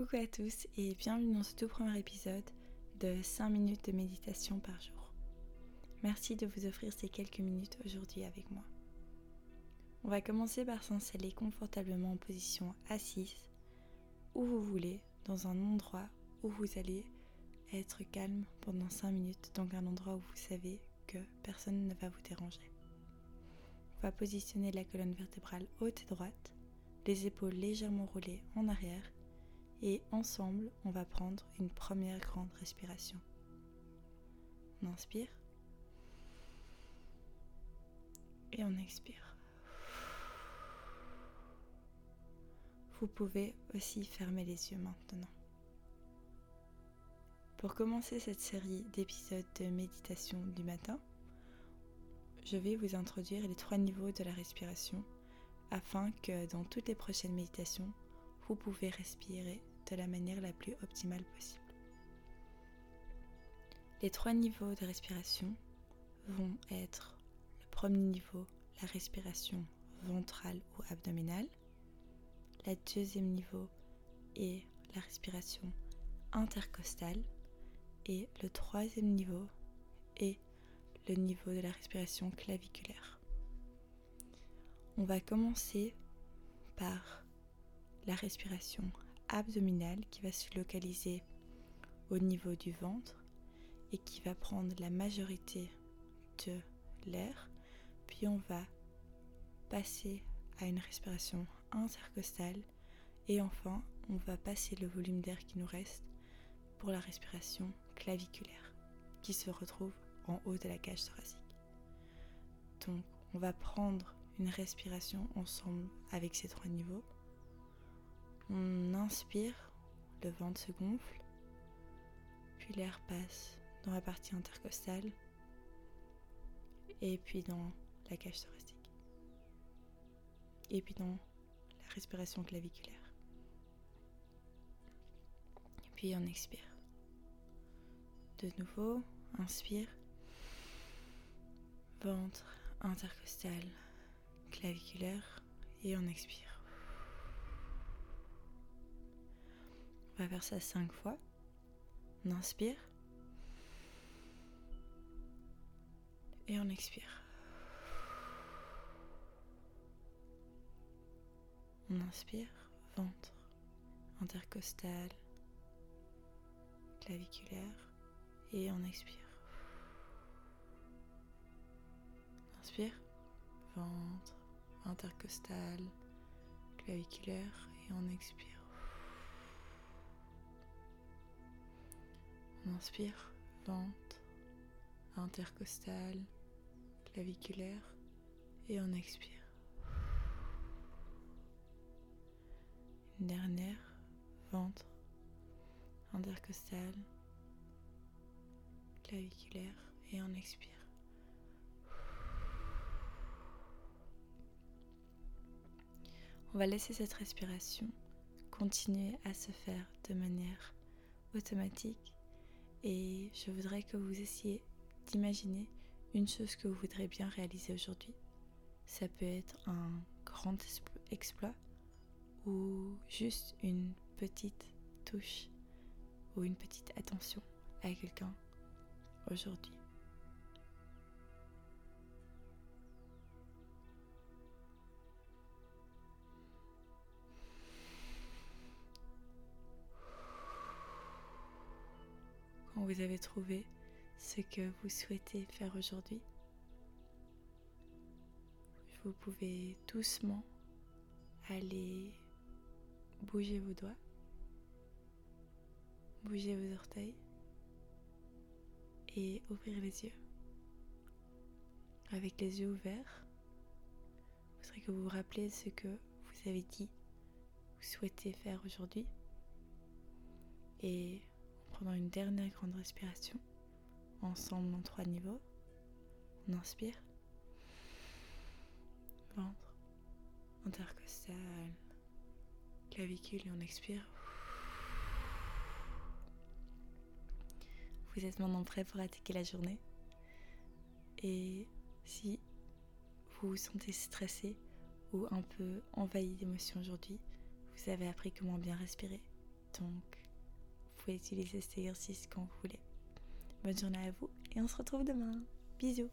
Coucou à tous et bienvenue dans ce tout premier épisode de 5 minutes de méditation par jour. Merci de vous offrir ces quelques minutes aujourd'hui avec moi. On va commencer par s'installer confortablement en position assise, où vous voulez, dans un endroit où vous allez être calme pendant 5 minutes, donc un endroit où vous savez que personne ne va vous déranger. On va positionner la colonne vertébrale haute et droite, les épaules légèrement roulées en arrière et ensemble on va prendre une première grande respiration. On inspire et on expire. Vous pouvez aussi fermer les yeux maintenant. Pour commencer cette série d'épisodes de méditation du matin, je vais vous introduire les trois niveaux de la respiration afin que dans toutes les prochaines méditations, vous pouvez respirer de la manière la plus optimale possible. Les trois niveaux de respiration vont être le premier niveau, la respiration ventrale ou abdominale. Le deuxième niveau est la respiration intercostale. Et le troisième niveau est le niveau de la respiration claviculaire. On va commencer par la respiration abdominale qui va se localiser au niveau du ventre et qui va prendre la majorité de l'air. Puis on va passer à une respiration intercostale et enfin on va passer le volume d'air qui nous reste pour la respiration claviculaire qui se retrouve en haut de la cage thoracique. Donc on va prendre une respiration ensemble avec ces trois niveaux. On inspire, le ventre se gonfle, puis l'air passe dans la partie intercostale et puis dans la cage thoracique. Et puis dans la respiration claviculaire. Et puis on expire. De nouveau, inspire. Ventre intercostal, claviculaire et on expire. Va faire ça cinq fois. On inspire. Et on expire. On inspire, ventre, intercostal, claviculaire et on expire. Inspire, ventre, intercostal, claviculaire et on expire. Inspire, ventre, intercostal, claviculaire. Et on expire. Une dernière, ventre, intercostal, claviculaire. Et on expire. On va laisser cette respiration continuer à se faire de manière automatique et je voudrais que vous essayiez d'imaginer une chose que vous voudrez bien réaliser aujourd'hui. Ça peut être un grand exploit ou juste une petite touche ou une petite attention à quelqu'un aujourd'hui. Vous avez trouvé ce que vous souhaitez faire aujourd'hui, vous pouvez doucement aller bouger vos doigts, bouger vos orteils et ouvrir les yeux. Avec les yeux ouverts, vous serez que vous vous rappelez ce que vous avez dit, vous souhaitez faire aujourd'hui. Et prenant une dernière grande respiration, ensemble en trois niveaux, on inspire, ventre, intercostal, clavicule et on expire. Vous êtes maintenant prêt pour attaquer la journée. Et si vous vous sentez stressé ou un peu envahi d'émotions aujourd'hui, vous avez appris comment bien respirer. Donc, pouvez utiliser cet exercice quand vous voulez. Bonne journée à vous et on se retrouve demain. Bisous